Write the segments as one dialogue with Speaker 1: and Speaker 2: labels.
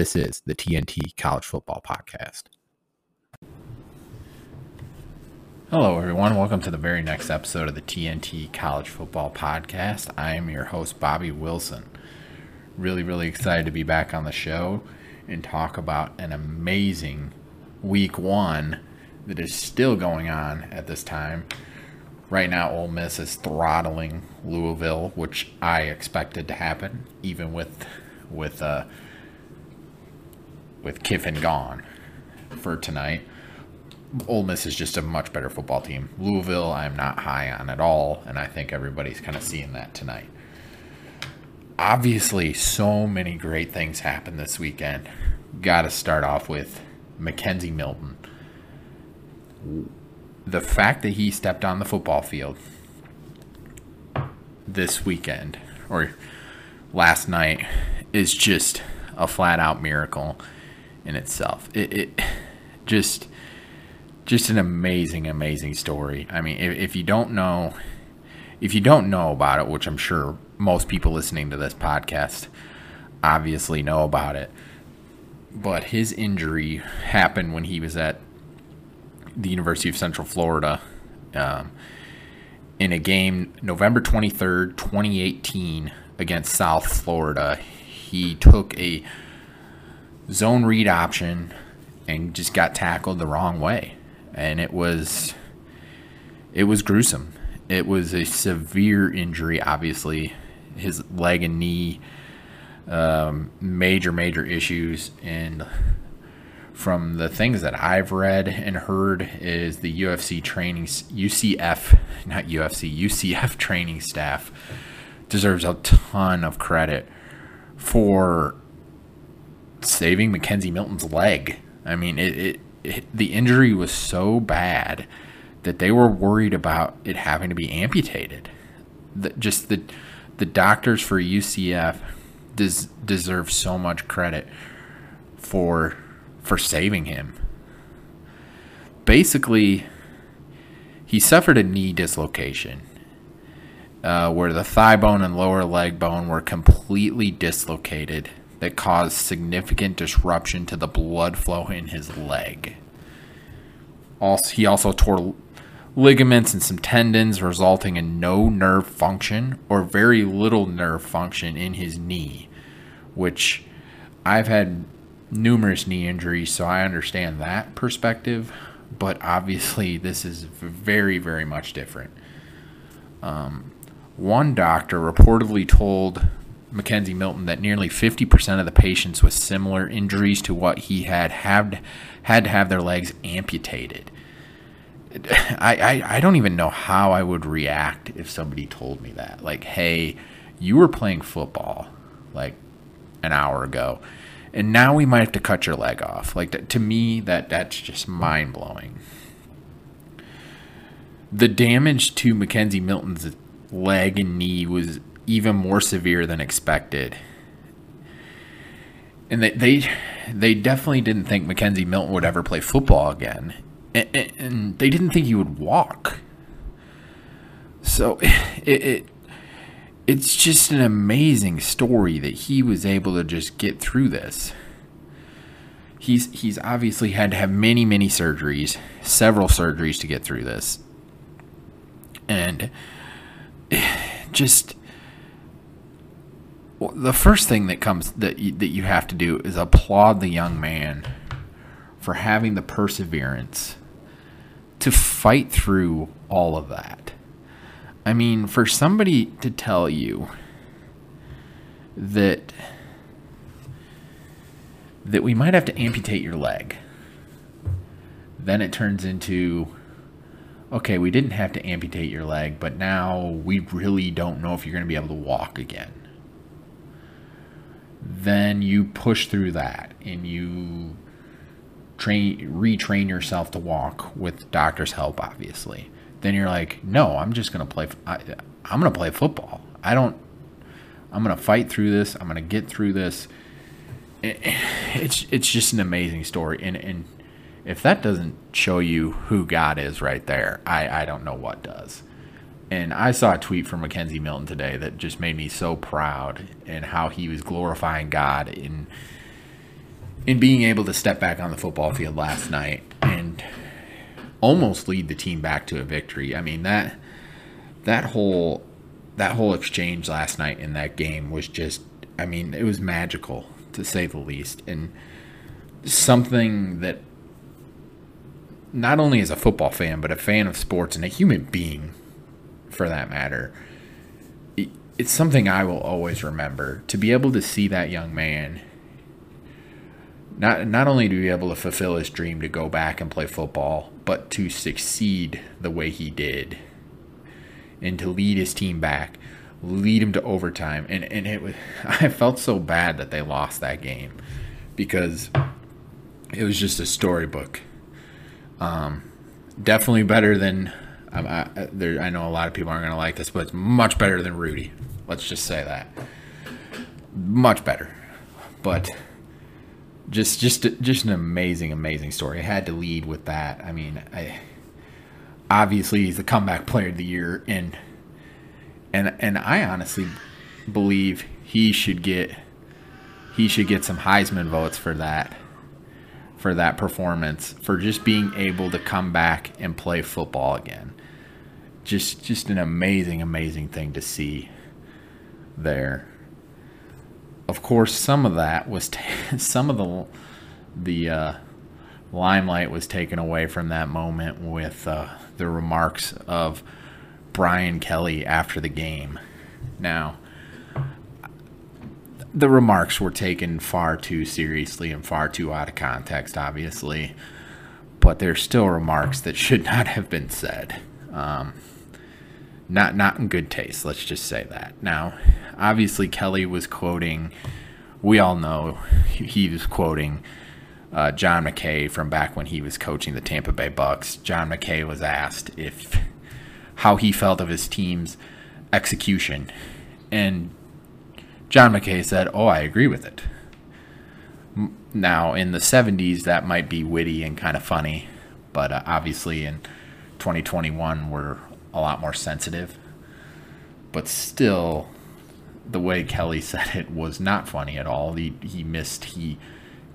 Speaker 1: This is the TNT College Football Podcast. Hello, everyone. Welcome to the very next episode of the TNT College Football Podcast. I am your host, Bobby Wilson. Really, really excited to be back on the show and talk about an amazing week one that is still going on at this time. Right now, Ole Miss is throttling Louisville, which I expected to happen, even with with uh, with Kiffin gone for tonight. Ole Miss is just a much better football team. Louisville, I'm not high on at all, and I think everybody's kind of seeing that tonight. Obviously, so many great things happened this weekend. Got to start off with McKenzie Milton. The fact that he stepped on the football field this weekend or last night is just a flat out miracle in itself. It, it just just an amazing, amazing story. I mean, if, if you don't know, if you don't know about it, which I'm sure most people listening to this podcast obviously know about it, but his injury happened when he was at the University of Central Florida um, in a game November 23rd, 2018, against South Florida. He took a zone read option and just got tackled the wrong way. And it was it was gruesome. It was a severe injury, obviously. His leg and knee, um, major, major issues. And from the things that I've read and heard, is the UFC training, UCF, not UFC, UCF training staff deserves a ton of credit for saving McKenzie Milton's leg. I mean, it, it, it, the injury was so bad that they were worried about it having to be amputated. The, just the the doctors for UCF des, deserve so much credit for for saving him. Basically, he suffered a knee dislocation. Uh, where the thigh bone and lower leg bone were completely dislocated that caused significant disruption to the blood flow in his leg. Also, he also tore ligaments and some tendons, resulting in no nerve function or very little nerve function in his knee, which I've had numerous knee injuries, so I understand that perspective. But obviously, this is very, very much different. Um, one doctor reportedly told McKenzie Milton that nearly 50% of the patients with similar injuries to what he had had, had to have their legs amputated. I, I, I don't even know how I would react if somebody told me that. Like, hey, you were playing football like an hour ago, and now we might have to cut your leg off. Like, to me, that that's just mind blowing. The damage to McKenzie Milton's leg and knee was even more severe than expected. And they they, they definitely didn't think McKenzie Milton would ever play football again. And, and they didn't think he would walk. So it, it it's just an amazing story that he was able to just get through this. He's he's obviously had to have many many surgeries, several surgeries to get through this. And just the first thing that comes that you, that you have to do is applaud the young man for having the perseverance to fight through all of that. I mean, for somebody to tell you that that we might have to amputate your leg, then it turns into okay, we didn't have to amputate your leg, but now we really don't know if you're going to be able to walk again then you push through that and you train retrain yourself to walk with doctor's help obviously. Then you're like no i'm just going to play I, i'm going to play football. I don't i'm going to fight through this. I'm going to get through this. It's it's just an amazing story. And and if that doesn't show you who god is right there i i don't know what does and I saw a tweet from McKenzie Milton today that just made me so proud and how he was glorifying God in in being able to step back on the football field last night and almost lead the team back to a victory. I mean that that whole that whole exchange last night in that game was just I mean it was magical to say the least and something that not only as a football fan but a fan of sports and a human being for that matter, it's something I will always remember. To be able to see that young man, not not only to be able to fulfill his dream to go back and play football, but to succeed the way he did, and to lead his team back, lead him to overtime, and and it was I felt so bad that they lost that game because it was just a storybook. Um, definitely better than I, I, there, I know a lot of people aren't going to like this, but it's much better than Rudy. Let's just say that. Much better. But just just just an amazing amazing story. I had to lead with that. I mean, I obviously he's the comeback player of the year and and and I honestly believe he should get he should get some Heisman votes for that for that performance for just being able to come back and play football again just just an amazing, amazing thing to see there. Of course, some of that was t- some of the the uh, limelight was taken away from that moment with uh, the remarks of Brian Kelly after the game. Now, the remarks were taken far too seriously and far too out of context, obviously, but they're still remarks that should not have been said. Um, not not in good taste. Let's just say that. Now, obviously, Kelly was quoting. We all know he was quoting uh, John McKay from back when he was coaching the Tampa Bay Bucks. John McKay was asked if how he felt of his team's execution, and John McKay said, "Oh, I agree with it." Now, in the '70s, that might be witty and kind of funny, but uh, obviously in 2021, we're a lot more sensitive. But still, the way Kelly said it was not funny at all. He, he missed, he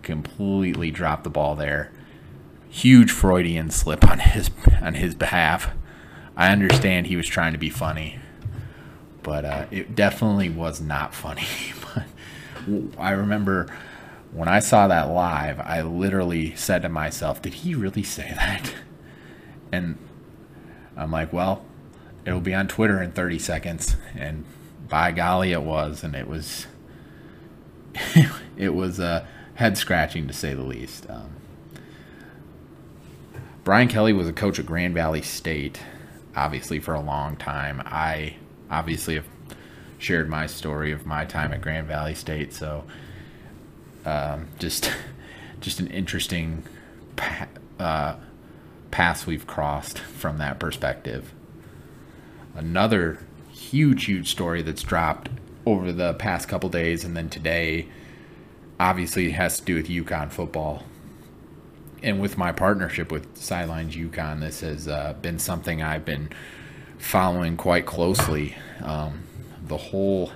Speaker 1: completely dropped the ball there. Huge Freudian slip on his on his behalf. I understand he was trying to be funny, but uh, it definitely was not funny. I remember when I saw that live, I literally said to myself, "Did he really say that?" And I'm like, well, it'll be on Twitter in 30 seconds, and by golly, it was, and it was, it was uh, head scratching to say the least. Um, Brian Kelly was a coach at Grand Valley State, obviously for a long time. I obviously have shared my story of my time at Grand Valley State, so um, just just an interesting. Uh, paths we've crossed from that perspective. Another huge, huge story that's dropped over the past couple days and then today obviously has to do with UConn football. And with my partnership with Sidelines UConn, this has uh, been something I've been following quite closely. Um, the whole,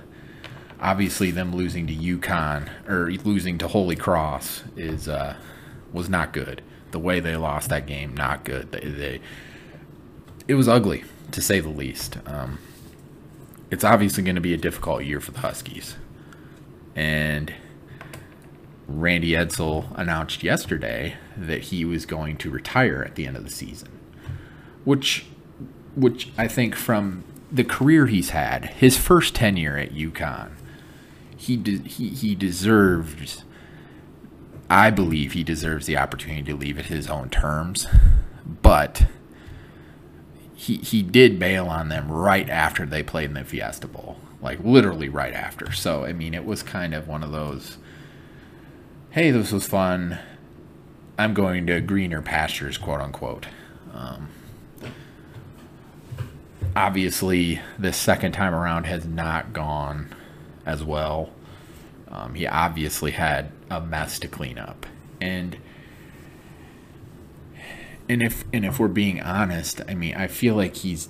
Speaker 1: obviously, them losing to UConn or losing to Holy Cross is uh, was not good the way they lost that game, not good. They, they it was ugly to say the least. Um, it's obviously going to be a difficult year for the Huskies, and Randy Edsall announced yesterday that he was going to retire at the end of the season, which, which I think from the career he's had, his first tenure at UConn, he de- he he deserved I believe he deserves the opportunity to leave at his own terms, but he he did bail on them right after they played in the Fiesta Bowl, like literally right after. So I mean, it was kind of one of those. Hey, this was fun. I'm going to greener pastures, quote unquote. Um, obviously, this second time around has not gone as well. Um, he obviously had a mess to clean up, and and if and if we're being honest, I mean, I feel like he's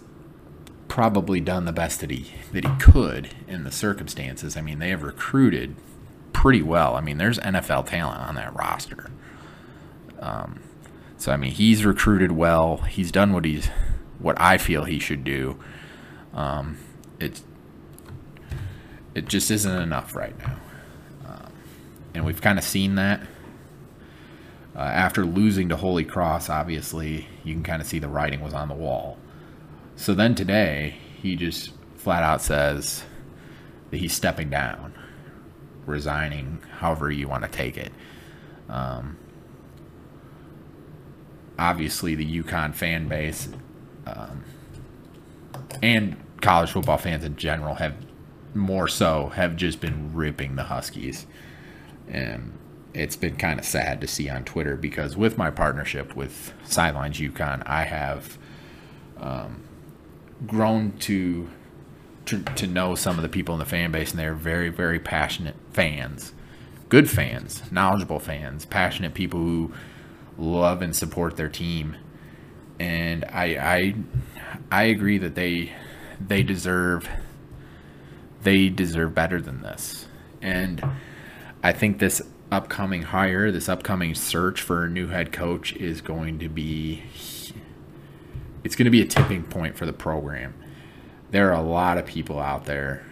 Speaker 1: probably done the best that he that he could in the circumstances. I mean, they have recruited pretty well. I mean, there's NFL talent on that roster. Um, so I mean, he's recruited well. He's done what he's what I feel he should do. Um, it it just isn't enough right now, and we've kind of seen that. Uh, after losing to Holy Cross, obviously, you can kind of see the writing was on the wall. So then today, he just flat out says that he's stepping down, resigning, however you want to take it. Um, obviously, the UConn fan base um, and college football fans in general have more so have just been ripping the Huskies. And it's been kind of sad to see on Twitter because with my partnership with Sidelines UConn, I have um, grown to, to to know some of the people in the fan base, and they're very, very passionate fans, good fans, knowledgeable fans, passionate people who love and support their team. And I I I agree that they they deserve they deserve better than this. And I think this upcoming hire, this upcoming search for a new head coach is going to be it's going to be a tipping point for the program. There are a lot of people out there.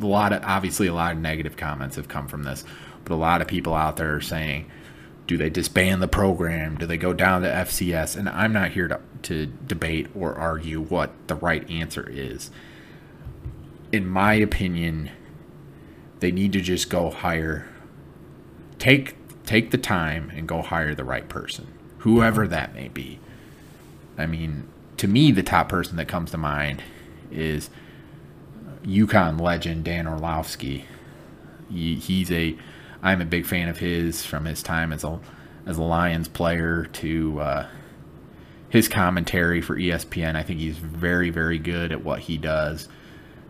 Speaker 1: A lot of obviously a lot of negative comments have come from this, but a lot of people out there are saying, do they disband the program? Do they go down to FCS? And I'm not here to, to debate or argue what the right answer is. In my opinion, they need to just go hire take take the time and go hire the right person, whoever that may be. I mean, to me, the top person that comes to mind is UConn legend Dan Orlovsky. He, he's a, I'm a big fan of his from his time as a as a Lions player to uh, his commentary for ESPN. I think he's very very good at what he does.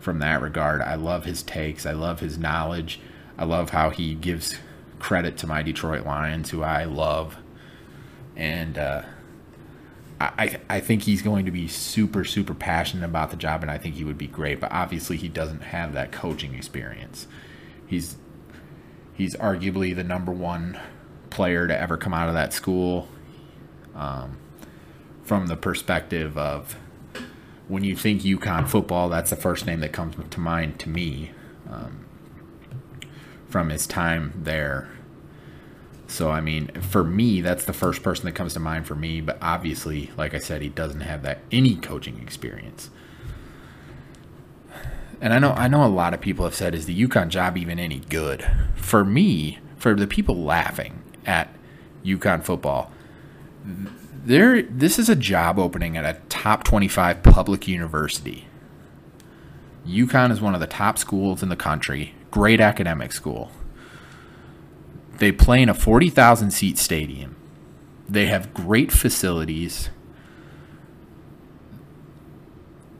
Speaker 1: From that regard, I love his takes. I love his knowledge. I love how he gives credit to my Detroit Lions, who I love, and uh, I I think he's going to be super super passionate about the job, and I think he would be great. But obviously, he doesn't have that coaching experience. He's he's arguably the number one player to ever come out of that school. Um, from the perspective of when you think UConn football, that's the first name that comes to mind to me. Um, from his time there. So, I mean, for me, that's the first person that comes to mind for me. But obviously, like I said, he doesn't have that any coaching experience. And I know, I know, a lot of people have said, "Is the UConn job even any good?" For me, for the people laughing at UConn football, there, this is a job opening at a top twenty-five public university. UConn is one of the top schools in the country great academic school. They play in a 40,000 seat stadium. They have great facilities.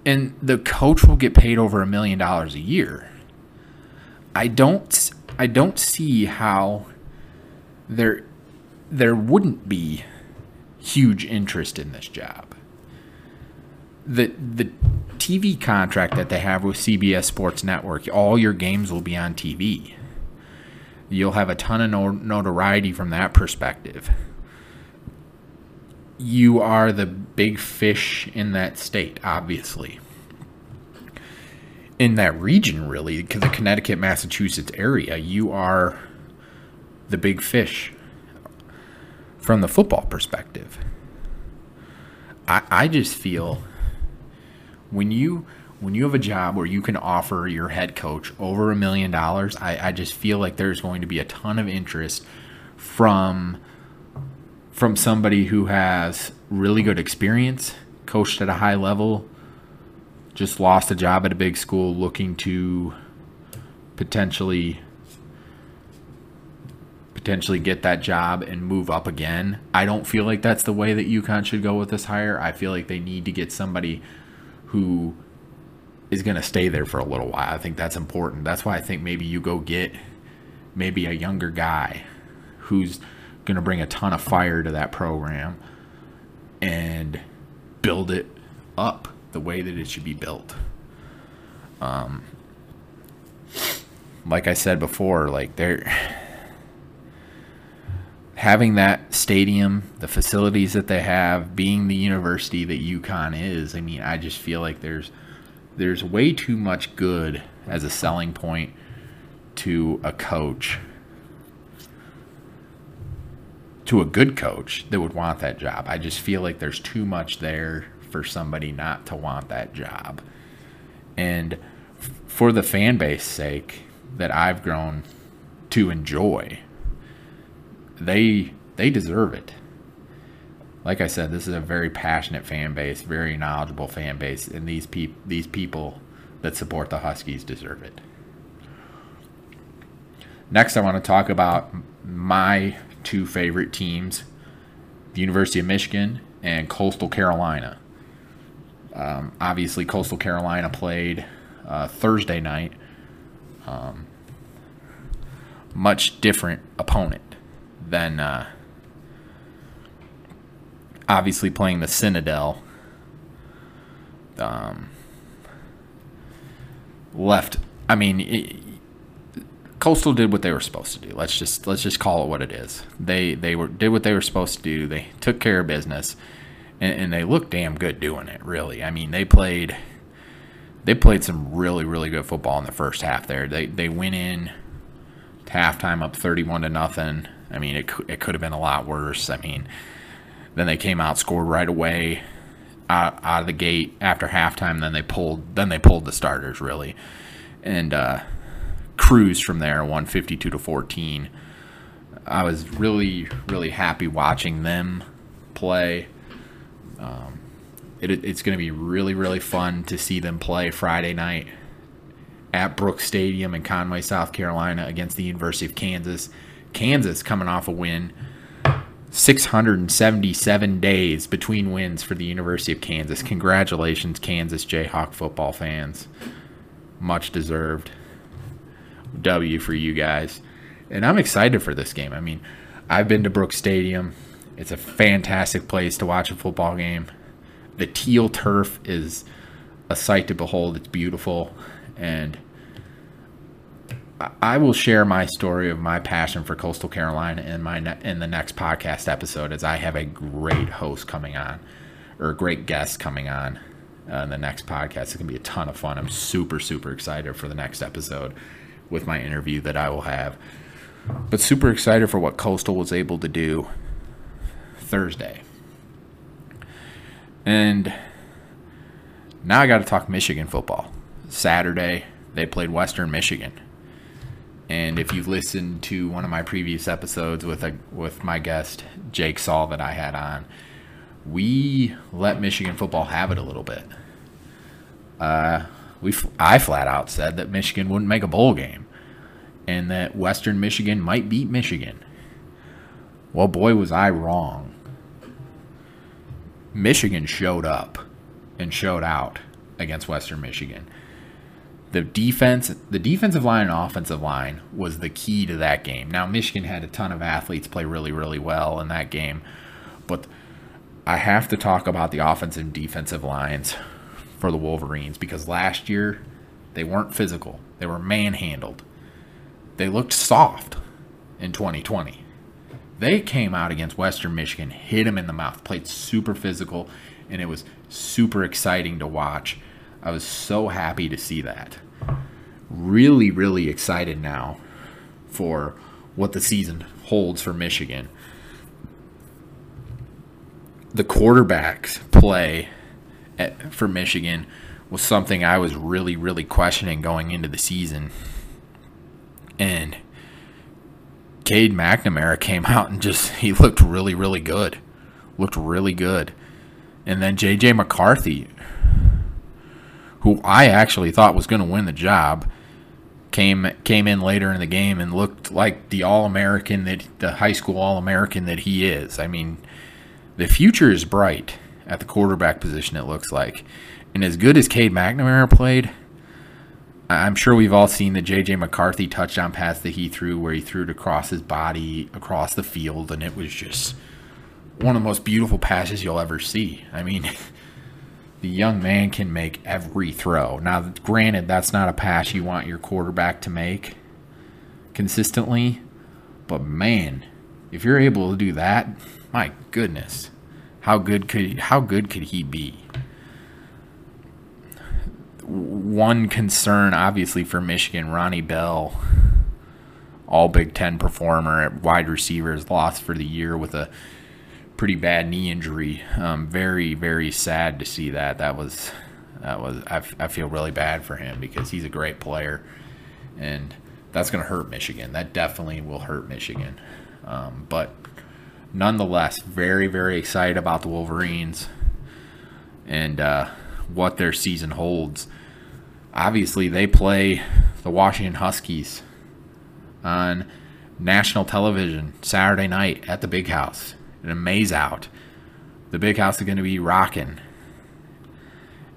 Speaker 1: And the coach will get paid over a million dollars a year. I don't I don't see how there there wouldn't be huge interest in this job. The the TV contract that they have with CBS Sports Network, all your games will be on TV. You'll have a ton of notoriety from that perspective. You are the big fish in that state, obviously. In that region, really, the Connecticut, Massachusetts area, you are the big fish from the football perspective. I, I just feel when you when you have a job where you can offer your head coach over a million dollars, I, I just feel like there's going to be a ton of interest from from somebody who has really good experience, coached at a high level, just lost a job at a big school looking to potentially potentially get that job and move up again. I don't feel like that's the way that UConn should go with this hire. I feel like they need to get somebody who is going to stay there for a little while. I think that's important. That's why I think maybe you go get maybe a younger guy who's going to bring a ton of fire to that program and build it up the way that it should be built. Um, like I said before, like they're having that stadium, the facilities that they have, being the university that UConn is. I mean, I just feel like there's there's way too much good as a selling point to a coach to a good coach that would want that job. I just feel like there's too much there for somebody not to want that job. And for the fan base sake that I've grown to enjoy, they they deserve it. Like I said, this is a very passionate fan base, very knowledgeable fan base, and these peop- these people that support the Huskies deserve it. Next, I want to talk about my two favorite teams the University of Michigan and Coastal Carolina. Um, obviously, Coastal Carolina played uh, Thursday night. Um, much different opponent than uh, obviously playing the Citadel. Um, left. I mean, it, Coastal did what they were supposed to do. Let's just let's just call it what it is. They they were did what they were supposed to do. They took care of business, and, and they looked damn good doing it. Really, I mean, they played they played some really really good football in the first half. There, they they went in to halftime up thirty one to nothing. I mean, it it could have been a lot worse. I mean, then they came out scored right away out, out of the gate after halftime. Then they pulled then they pulled the starters really, and. uh cruise from there, 152 to 14. I was really, really happy watching them play. Um, it, it's going to be really, really fun to see them play Friday night at Brooks Stadium in Conway, South Carolina, against the University of Kansas. Kansas coming off a win. 677 days between wins for the University of Kansas. Congratulations, Kansas Jayhawk football fans. Much deserved. W for you guys. And I'm excited for this game. I mean, I've been to Brooks Stadium. It's a fantastic place to watch a football game. The teal turf is a sight to behold. It's beautiful. And I will share my story of my passion for Coastal Carolina in my ne- in the next podcast episode as I have a great host coming on or a great guest coming on uh, in the next podcast. It's going to be a ton of fun. I'm super super excited for the next episode with my interview that I will have. But super excited for what Coastal was able to do Thursday. And now I got to talk Michigan football. Saturday, they played Western Michigan. And if you've listened to one of my previous episodes with a with my guest Jake Saul that I had on, we let Michigan football have it a little bit. Uh, we I flat out said that Michigan wouldn't make a bowl game and that Western Michigan might beat Michigan. Well, boy, was I wrong. Michigan showed up and showed out against Western Michigan. The defense, the defensive line and offensive line was the key to that game. Now, Michigan had a ton of athletes play really, really well in that game, but I have to talk about the offensive and defensive lines for the Wolverines because last year they weren't physical. They were manhandled. They looked soft in 2020. They came out against Western Michigan, hit them in the mouth, played super physical, and it was super exciting to watch. I was so happy to see that. Really, really excited now for what the season holds for Michigan. The quarterbacks play at, for Michigan was something I was really, really questioning going into the season. And Cade McNamara came out and just, he looked really, really good. Looked really good. And then J.J. McCarthy, who I actually thought was going to win the job, came came in later in the game and looked like the All American that the high school All American that he is. I mean, the future is bright at the quarterback position. It looks like, and as good as Cade McNamara played, I'm sure we've all seen the J.J. McCarthy touchdown pass that he threw, where he threw it across his body across the field, and it was just one of the most beautiful passes you'll ever see. I mean. the young man can make every throw. Now, granted, that's not a pass you want your quarterback to make consistently, but man, if you're able to do that, my goodness, how good could how good could he be? One concern, obviously, for Michigan, Ronnie Bell, all Big Ten performer at wide receivers, lost for the year with a pretty bad knee injury. Um, very, very sad to see that. That was, that was. I, I feel really bad for him because he's a great player, and that's going to hurt Michigan. That definitely will hurt Michigan. Um, but nonetheless, very, very excited about the Wolverines and uh, what their season holds. Obviously, they play the Washington Huskies on national television Saturday night at the Big House and a maize out. The big house is going to be rocking,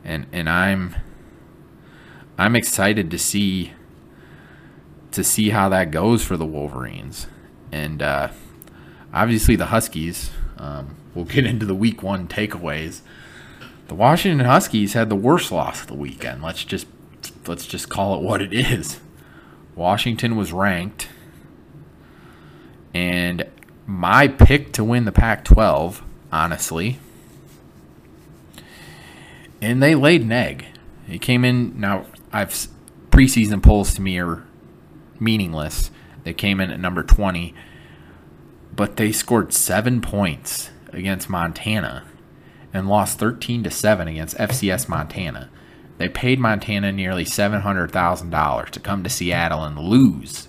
Speaker 1: and and I'm I'm excited to see to see how that goes for the Wolverines, and uh, obviously the Huskies. Um, we'll get into the Week One takeaways. The Washington Huskies had the worst loss of the weekend. Let's just let's just call it what it is. Washington was ranked, and my pick to win the Pac 12, honestly. And they laid an egg. It came in. Now, I've preseason polls to me are meaningless. They came in at number 20, but they scored seven points against Montana and lost 13 to 7 against FCS Montana. They paid Montana nearly $700,000 to come to Seattle and lose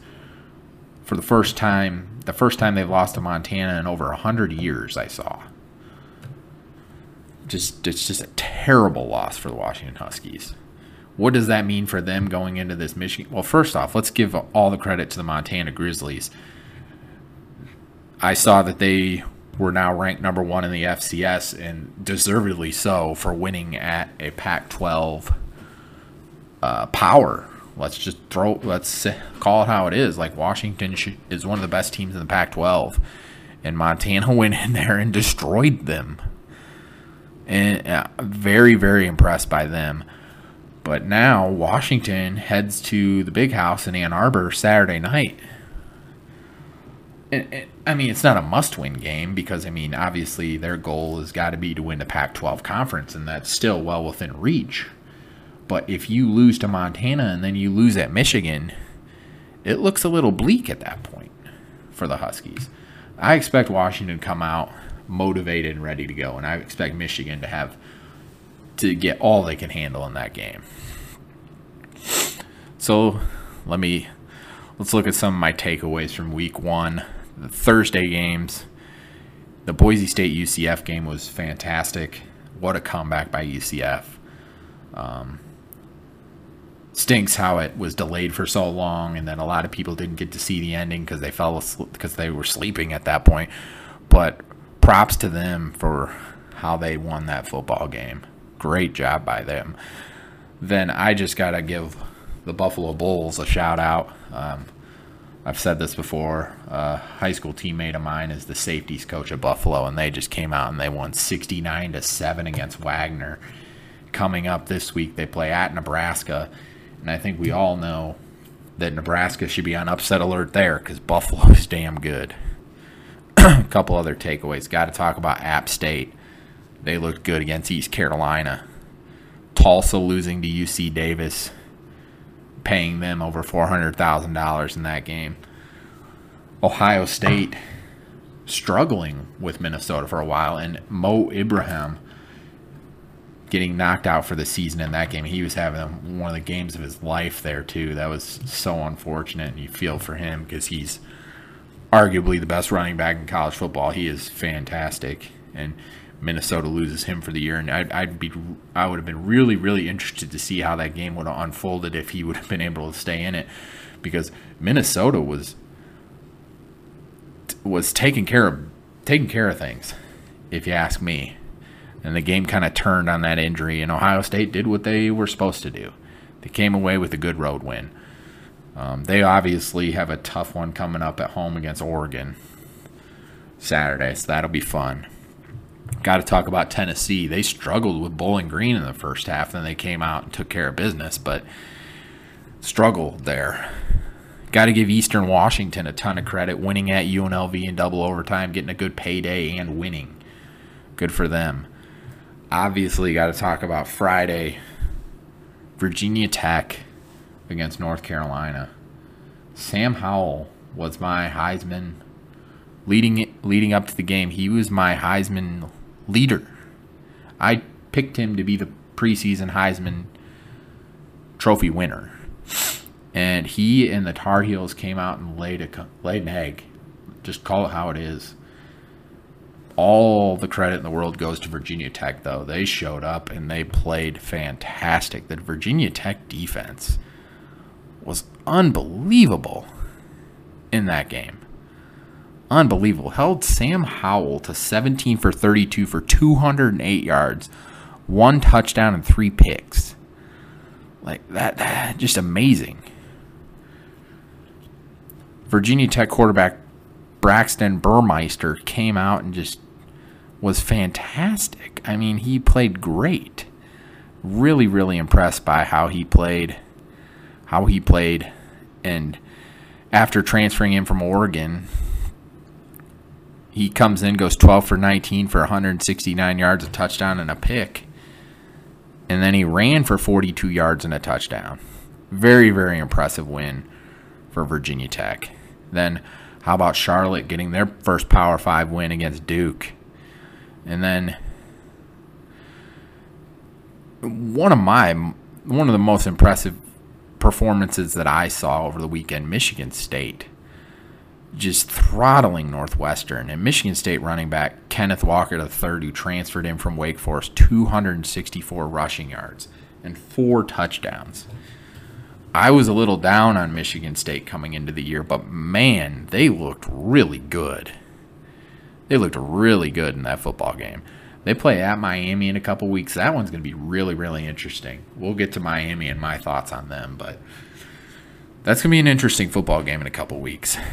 Speaker 1: for the first time the first time they've lost to Montana in over 100 years, I saw. Just It's just a terrible loss for the Washington Huskies. What does that mean for them going into this Michigan? Well, first off, let's give all the credit to the Montana Grizzlies. I saw that they were now ranked number one in the FCS, and deservedly so for winning at a Pac 12 uh, power Let's just throw. Let's call it how it is. Like Washington is one of the best teams in the Pac-12, and Montana went in there and destroyed them. And uh, very, very impressed by them. But now Washington heads to the Big House in Ann Arbor Saturday night. And, and, I mean, it's not a must-win game because I mean, obviously their goal has got to be to win the Pac-12 conference, and that's still well within reach. But if you lose to Montana and then you lose at Michigan, it looks a little bleak at that point for the Huskies. I expect Washington to come out motivated and ready to go, and I expect Michigan to have to get all they can handle in that game. So let me let's look at some of my takeaways from week one. The Thursday games. The Boise State UCF game was fantastic. What a comeback by UCF. Um, stinks how it was delayed for so long, and then a lot of people didn't get to see the ending because they fell asleep because they were sleeping at that point. But props to them for how they won that football game. Great job by them. Then I just gotta give the Buffalo Bulls a shout out. Um, I've said this before. A high school teammate of mine is the safeties coach at Buffalo, and they just came out and they won 69 to seven against Wagner. Coming up this week, they play at Nebraska and I think we all know that Nebraska should be on upset alert there because Buffalo is damn good. A couple other takeaways. Got to talk about App State. They looked good against East Carolina. Tulsa losing to UC Davis, paying them over $400,000 in that game. Ohio State struggling with Minnesota for a while, and Mo Ibrahim getting knocked out for the season in that game. He was having one of the games of his life there too. That was so unfortunate, and you feel for him because he's arguably the best running back in college football. He is fantastic, and Minnesota loses him for the year, and I'd, I'd be I would have been really really interested to see how that game would have unfolded if he would have been able to stay in it, because Minnesota was was taking care of taking care of things, if you ask me, and the game kind of turned on that injury, and Ohio State did what they were supposed to do. They came away with a good road win. Um, they obviously have a tough one coming up at home against Oregon Saturday, so that'll be fun. Got to talk about Tennessee. They struggled with Bowling Green in the first half, then they came out and took care of business, but struggled there. Got to give Eastern Washington a ton of credit, winning at UNLV in double overtime, getting a good payday, and winning. Good for them. Obviously, got to talk about Friday. Virginia Tech against North Carolina. Sam Howell was my Heisman leading leading up to the game. He was my Heisman leader. I picked him to be the preseason Heisman trophy winner. And he and the Tar Heels came out and laid a laid an egg. Just call it how it is. All the credit in the world goes to Virginia Tech, though. They showed up and they played fantastic. The Virginia Tech defense was unbelievable in that game. Unbelievable. Held Sam Howell to 17 for 32 for 208 yards, one touchdown, and three picks. Like that, just amazing. Virginia Tech quarterback Braxton Burmeister came out and just was fantastic. I mean, he played great. Really, really impressed by how he played how he played. And after transferring in from Oregon, he comes in, goes 12 for 19 for 169 yards, a touchdown, and a pick. And then he ran for 42 yards and a touchdown. Very, very impressive win for Virginia Tech. Then, how about Charlotte getting their first Power 5 win against Duke? And then, one of my one of the most impressive performances that I saw over the weekend, Michigan State just throttling Northwestern. And Michigan State running back Kenneth Walker the third, who transferred in from Wake Forest, 264 rushing yards and four touchdowns. I was a little down on Michigan State coming into the year, but man, they looked really good. They looked really good in that football game. They play at Miami in a couple weeks. That one's going to be really, really interesting. We'll get to Miami and my thoughts on them, but that's going to be an interesting football game in a couple weeks.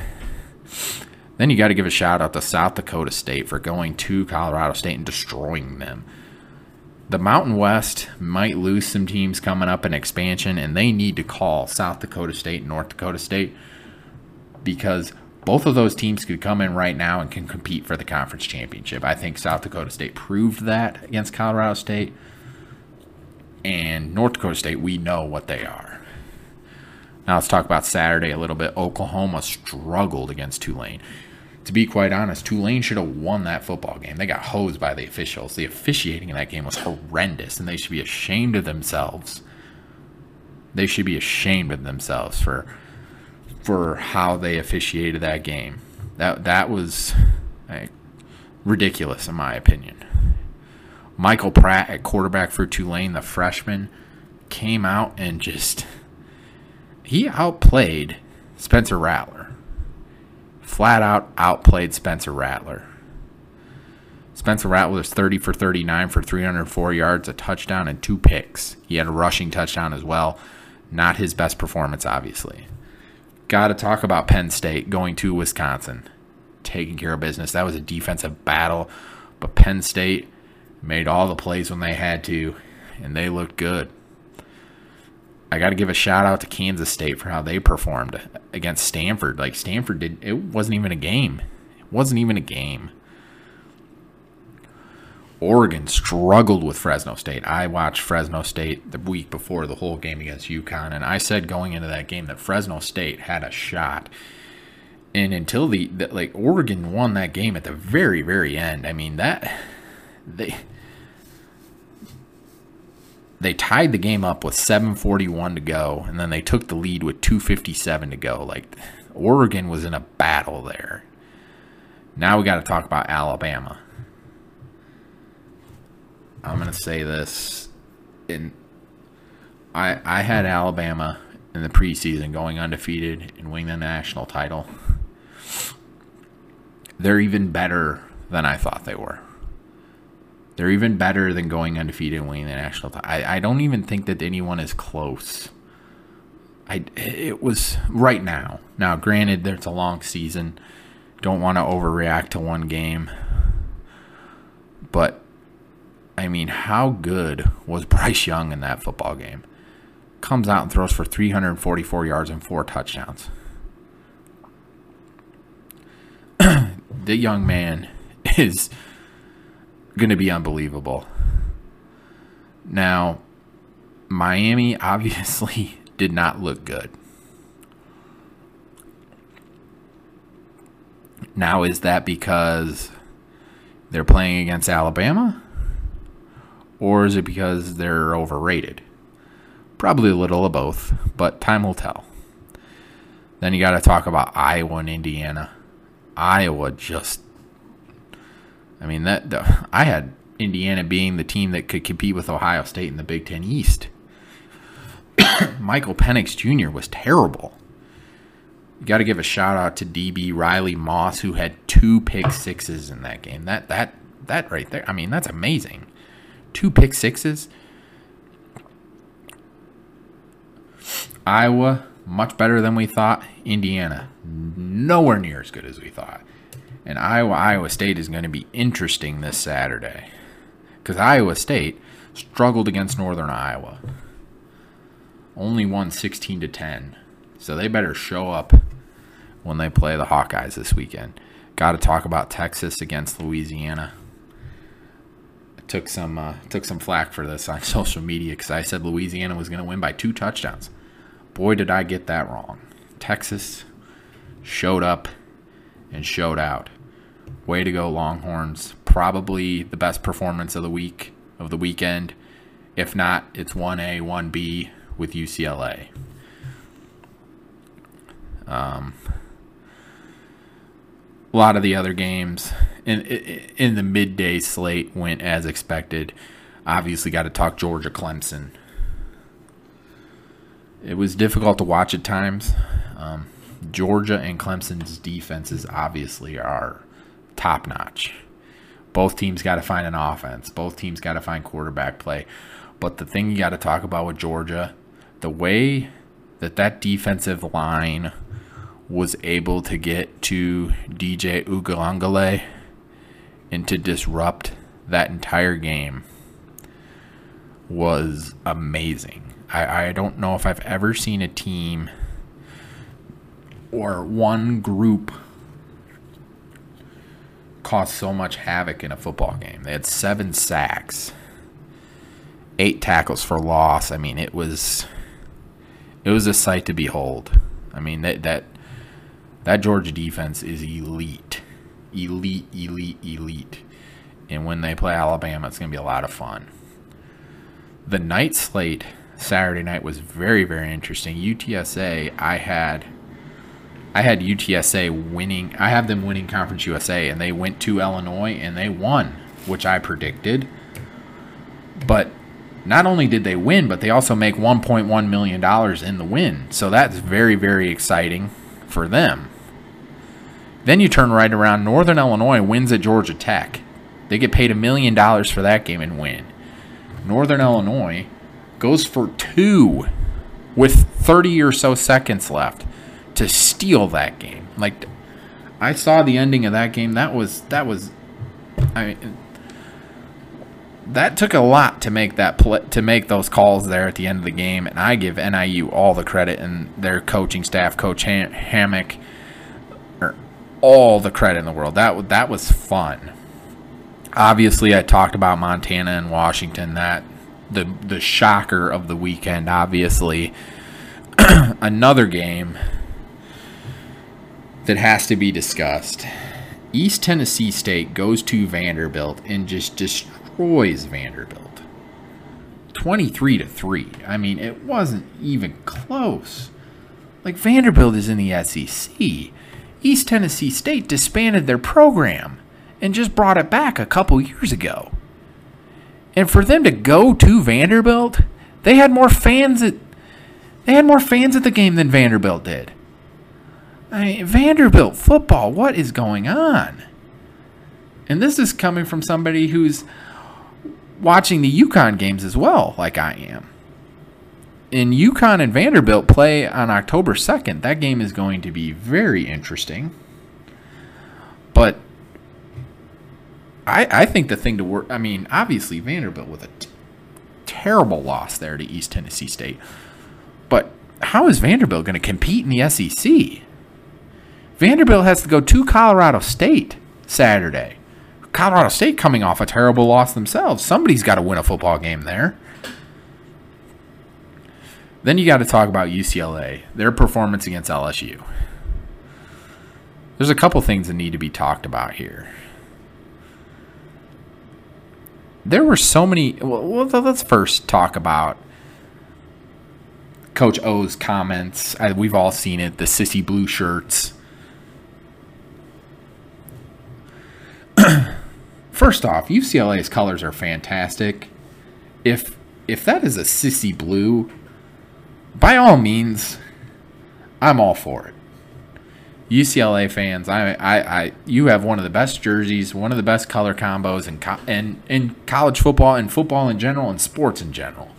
Speaker 1: Then you got to give a shout out to South Dakota State for going to Colorado State and destroying them. The Mountain West might lose some teams coming up in expansion, and they need to call South Dakota State and North Dakota State because both of those teams could come in right now and can compete for the conference championship. I think South Dakota State proved that against Colorado State. And North Dakota State, we know what they are. Now let's talk about Saturday a little bit. Oklahoma struggled against Tulane. To be quite honest, Tulane should have won that football game. They got hosed by the officials. The officiating in that game was horrendous, and they should be ashamed of themselves. They should be ashamed of themselves for for how they officiated that game. That that was like, ridiculous in my opinion. Michael Pratt at quarterback for Tulane, the freshman, came out and just he outplayed Spencer Rattler. Flat out outplayed Spencer Rattler. Spencer Rattler was 30 for 39 for 304 yards, a touchdown, and two picks. He had a rushing touchdown as well. Not his best performance, obviously. Got to talk about Penn State going to Wisconsin, taking care of business. That was a defensive battle, but Penn State made all the plays when they had to, and they looked good. I got to give a shout out to Kansas State for how they performed against Stanford. Like Stanford did, it wasn't even a game. It wasn't even a game. Oregon struggled with Fresno State. I watched Fresno State the week before the whole game against UConn, and I said going into that game that Fresno State had a shot. And until the, the like Oregon won that game at the very very end. I mean that they they tied the game up with 741 to go and then they took the lead with 257 to go like oregon was in a battle there now we got to talk about alabama I'm gonna say this. In I I had Alabama in the preseason going undefeated and winning the national title. They're even better than I thought they were. They're even better than going undefeated and winning the national title. I, I don't even think that anyone is close. I it was right now. Now, granted, there's a long season. Don't want to overreact to one game. But I mean, how good was Bryce Young in that football game? Comes out and throws for 344 yards and four touchdowns. the young man is going to be unbelievable. Now, Miami obviously did not look good. Now, is that because they're playing against Alabama? Or is it because they're overrated? Probably a little of both, but time will tell. Then you got to talk about Iowa and Indiana. Iowa just I mean that the, I had Indiana being the team that could compete with Ohio State in the Big 10 East. Michael Penix Jr. was terrible. You got to give a shout out to DB Riley Moss who had two pick sixes in that game. That that that right there. I mean, that's amazing. Two pick sixes. Iowa much better than we thought. Indiana nowhere near as good as we thought. And Iowa Iowa State is going to be interesting this Saturday. Cuz Iowa State struggled against Northern Iowa. Only won 16 to 10. So they better show up when they play the Hawkeyes this weekend. Got to talk about Texas against Louisiana. Took some uh, took some flack for this on social media because I said Louisiana was going to win by two touchdowns. Boy, did I get that wrong. Texas showed up and showed out. Way to go, Longhorns. Probably the best performance of the week, of the weekend. If not, it's 1A, 1B with UCLA. Um, a lot of the other games in in the midday slate went as expected. Obviously, got to talk Georgia Clemson. It was difficult to watch at times. Um, Georgia and Clemson's defenses obviously are top notch. Both teams got to find an offense. Both teams got to find quarterback play. But the thing you got to talk about with Georgia, the way that that defensive line was able to get to DJ Uiagalelei and to disrupt that entire game was amazing. I, I don't know if I've ever seen a team or one group cause so much havoc in a football game. They had seven sacks, eight tackles for loss. I mean, it was it was a sight to behold. I mean that that that Georgia defense is elite, elite, elite, elite. And when they play Alabama, it's going to be a lot of fun. The night slate Saturday night was very, very interesting. UTSA, I had, I had UTSA winning. I have them winning Conference USA, and they went to Illinois and they won, which I predicted. But not only did they win, but they also make 1.1 million dollars in the win. So that's very, very exciting for them. Then you turn right around. Northern Illinois wins at Georgia Tech. They get paid a million dollars for that game and win. Northern Illinois goes for two with 30 or so seconds left to steal that game. Like I saw the ending of that game. That was that was I mean that took a lot to make that pl- to make those calls there at the end of the game, and I give NIU all the credit and their coaching staff, Coach Ham- Hammock, all the credit in the world. That that was fun. Obviously, I talked about Montana and Washington. That the the shocker of the weekend. Obviously, another game that has to be discussed. East Tennessee State goes to Vanderbilt and just destroys Vanderbilt. 23 to 3. I mean, it wasn't even close. Like Vanderbilt is in the SEC. East Tennessee State disbanded their program and just brought it back a couple years ago. And for them to go to Vanderbilt, they had more fans at they had more fans at the game than Vanderbilt did. I mean, Vanderbilt football, what is going on? And this is coming from somebody who's watching the UConn games as well, like I am. And UConn and Vanderbilt play on October 2nd. That game is going to be very interesting. But I, I think the thing to work, I mean, obviously Vanderbilt with a t- terrible loss there to East Tennessee State. But how is Vanderbilt going to compete in the SEC? Vanderbilt has to go to Colorado State Saturday. Colorado State coming off a terrible loss themselves. Somebody's got to win a football game there. Then you got to talk about UCLA, their performance against LSU. There's a couple things that need to be talked about here. There were so many. Well, let's first talk about Coach O's comments. We've all seen it the sissy blue shirts. First off, UCLA's colors are fantastic. If if that is a sissy blue, by all means, I'm all for it. UCLA fans, I, I, I, you have one of the best jerseys, one of the best color combos in, co- in, in college football and football in general and sports in general.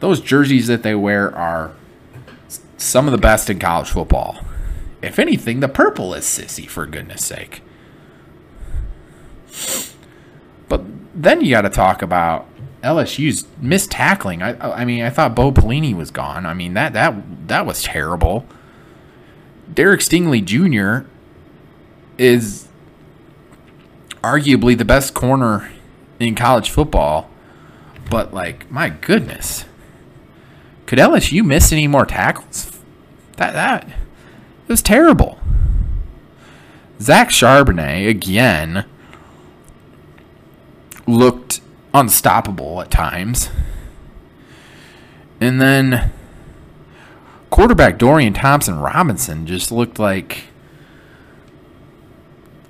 Speaker 1: Those jerseys that they wear are some of the best in college football. If anything, the purple is sissy, for goodness sake. But then you got to talk about LSU's missed tackling. I, I mean, I thought Bo Pelini was gone. I mean that that that was terrible. Derek Stingley Jr. is arguably the best corner in college football, but like my goodness, could LSU miss any more tackles? That that it was terrible. Zach Charbonnet again looked unstoppable at times. And then quarterback Dorian Thompson Robinson just looked like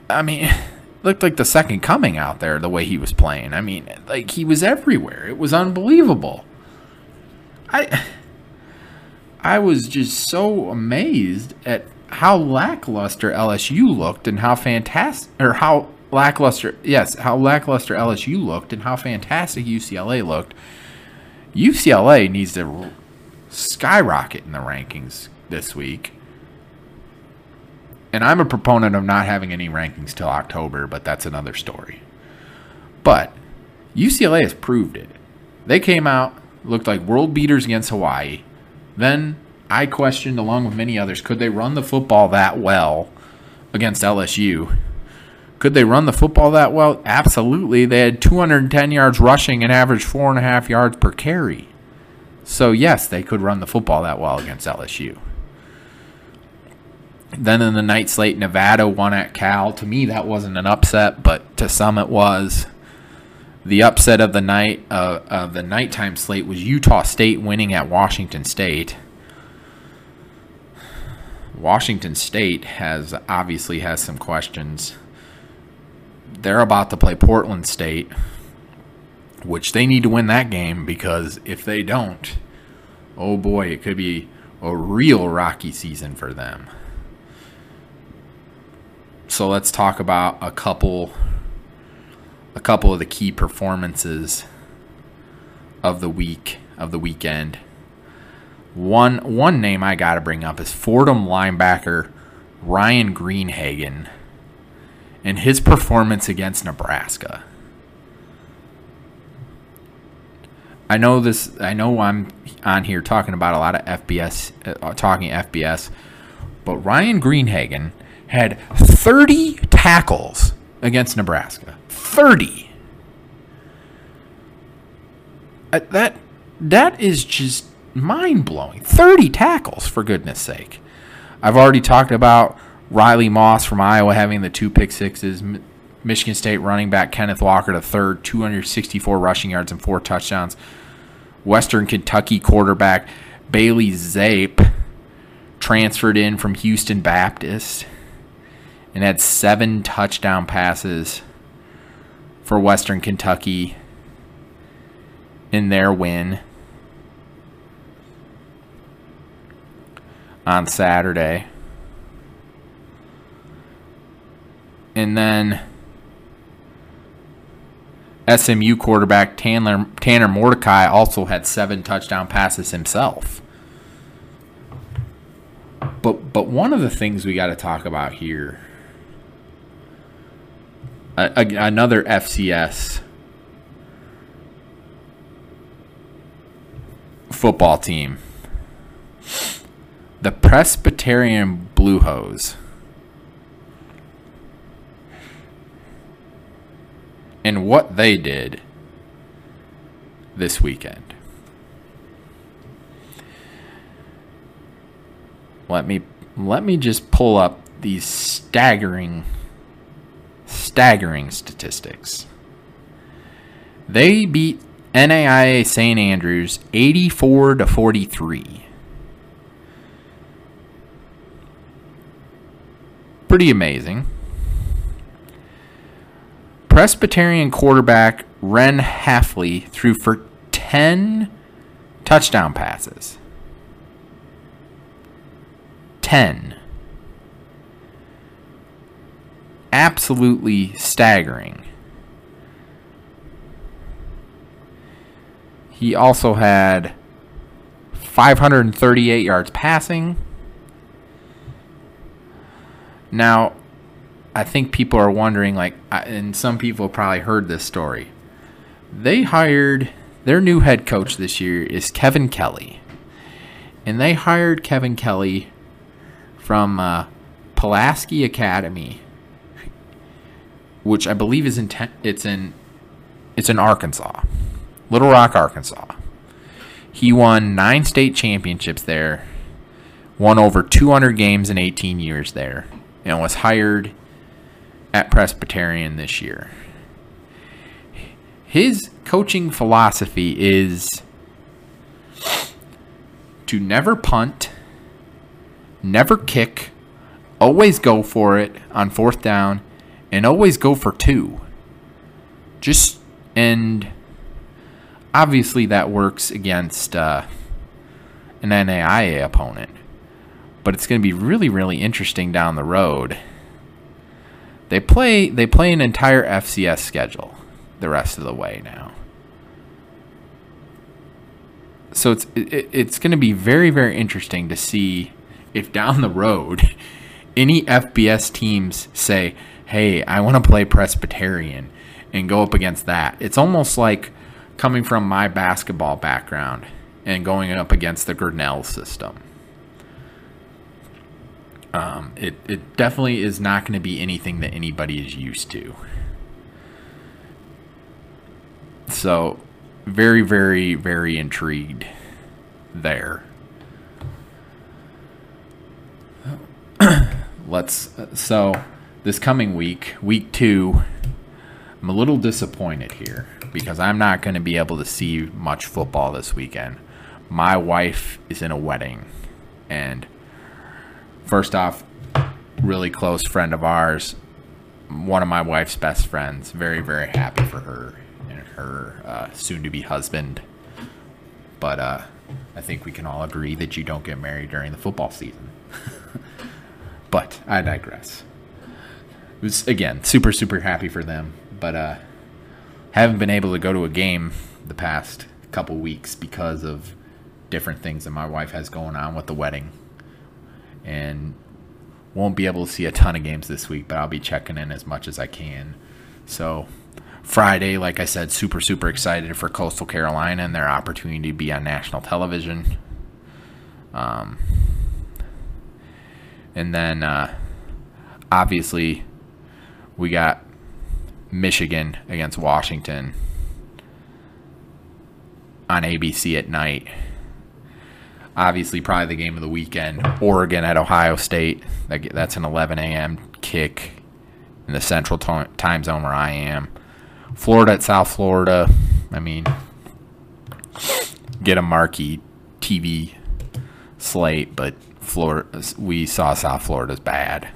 Speaker 1: I mean, looked like the second coming out there the way he was playing. I mean, like he was everywhere. It was unbelievable. I I was just so amazed at how lackluster LSU looked and how fantastic or how lackluster, yes, how lackluster LSU looked and how fantastic UCLA looked. UCLA needs to skyrocket in the rankings this week. And I'm a proponent of not having any rankings till October, but that's another story. But UCLA has proved it. They came out, looked like world beaters against Hawaii. Then I questioned, along with many others, could they run the football that well against LSU? Could they run the football that well? Absolutely. They had 210 yards rushing and averaged four and a half yards per carry. So, yes, they could run the football that well against LSU. Then in the night slate, Nevada won at Cal. To me, that wasn't an upset, but to some it was. The upset of the night uh, of the nighttime slate was Utah State winning at Washington State. Washington State has obviously has some questions they're about to play Portland State, which they need to win that game because if they don't, oh boy, it could be a real rocky season for them. So let's talk about a couple a couple of the key performances of the week of the weekend. One one name I got to bring up is Fordham linebacker Ryan Greenhagen and his performance against Nebraska. I know this. I know I'm on here talking about a lot of FBS, uh, talking FBS, but Ryan Greenhagen had 30 tackles against Nebraska. 30. Uh, that that is just mind blowing. 30 tackles for goodness sake. I've already talked about Riley Moss from Iowa having the two pick sixes. Michigan State running back Kenneth Walker to third, 264 rushing yards and four touchdowns. Western Kentucky quarterback Bailey Zappe transferred in from Houston Baptist and had seven touchdown passes for Western Kentucky in their win on Saturday. And then SMU quarterback Tanner, Tanner Mordecai also had seven touchdown passes himself. But but one of the things we got to talk about here, a, a, another FCS football team, the Presbyterian Blue Hose. And what they did this weekend. Let me let me just pull up these staggering staggering statistics. They beat NAIA St. Andrews 84 to 43. Pretty amazing. Presbyterian quarterback Ren Hefley threw for 10 touchdown passes. 10. Absolutely staggering. He also had 538 yards passing. Now, I think people are wondering, like, and some people probably heard this story. They hired their new head coach this year is Kevin Kelly, and they hired Kevin Kelly from uh, Pulaski Academy, which I believe is in te- it's in it's in Arkansas, Little Rock, Arkansas. He won nine state championships there, won over 200 games in 18 years there, and was hired at Presbyterian this year. His coaching philosophy is to never punt, never kick, always go for it on fourth down, and always go for two. Just, and obviously that works against uh, an NAIA opponent. But it's going to be really, really interesting down the road they play they play an entire FCS schedule the rest of the way now. So it's it, it's going to be very very interesting to see if down the road any FBS teams say, "Hey, I want to play Presbyterian," and go up against that. It's almost like coming from my basketball background and going up against the Grinnell system. Um, it, it definitely is not going to be anything that anybody is used to. So, very, very, very intrigued there. Let's. So, this coming week, week two, I'm a little disappointed here because I'm not going to be able to see much football this weekend. My wife is in a wedding, and first off, really close friend of ours, one of my wife's best friends. Very, very happy for her and her uh, soon to be husband. But uh, I think we can all agree that you don't get married during the football season. but I digress. It was, again, super, super happy for them. But uh, haven't been able to go to a game the past couple weeks because of different things that my wife has going on with the wedding and won't be able to see a ton of games this week, but I'll be checking in as much as I can. So, Friday, like I said, super, super excited for Coastal Carolina and their opportunity to be on national television. Um, and then, uh, obviously, we got Michigan against Washington on ABC at night obviously probably the game of the weekend. Oregon at Ohio State. That's an 11 a.m. kick in the central time zone where I am. Florida at South Florida. I mean, get a marquee TV slate, but Florida, we saw South Florida's bad.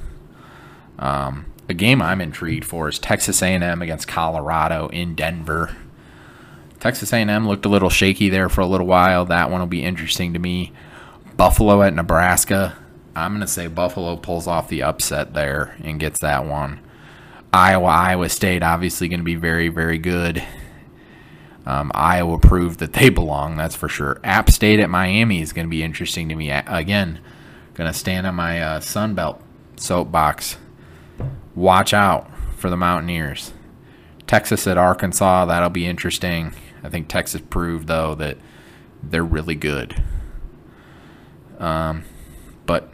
Speaker 1: Um, a game I'm intrigued for is Texas A&M against Colorado in Denver. Texas A&M looked a little shaky there for a little while. That one will be interesting to me. Buffalo at Nebraska. I'm going to say Buffalo pulls off the upset there and gets that one. Iowa, Iowa State, obviously going to be very, very good. Um, Iowa proved that they belong, that's for sure. App State at Miami is going to be interesting to me. Again, going to stand on my uh, Sun Belt soapbox. Watch out for the Mountaineers. Texas at Arkansas, that'll be interesting. I think Texas proved, though, that they're really good. Um, but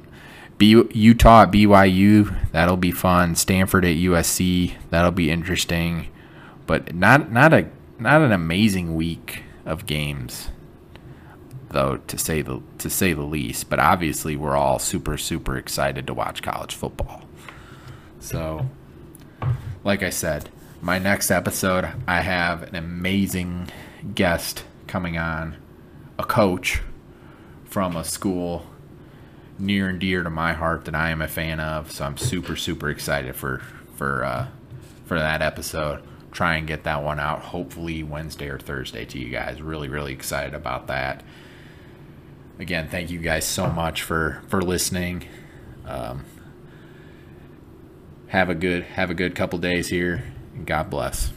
Speaker 1: B- Utah at BYU, that'll be fun. Stanford at USC, that'll be interesting. But not not a not an amazing week of games, though to say the to say the least. But obviously, we're all super super excited to watch college football. So, like I said, my next episode, I have an amazing guest coming on, a coach from a school near and dear to my heart that I am a fan of. So I'm super super excited for for uh, for that episode. Try and get that one out hopefully Wednesday or Thursday to you guys. Really really excited about that. Again, thank you guys so much for for listening. Um, have a good have a good couple days here God bless.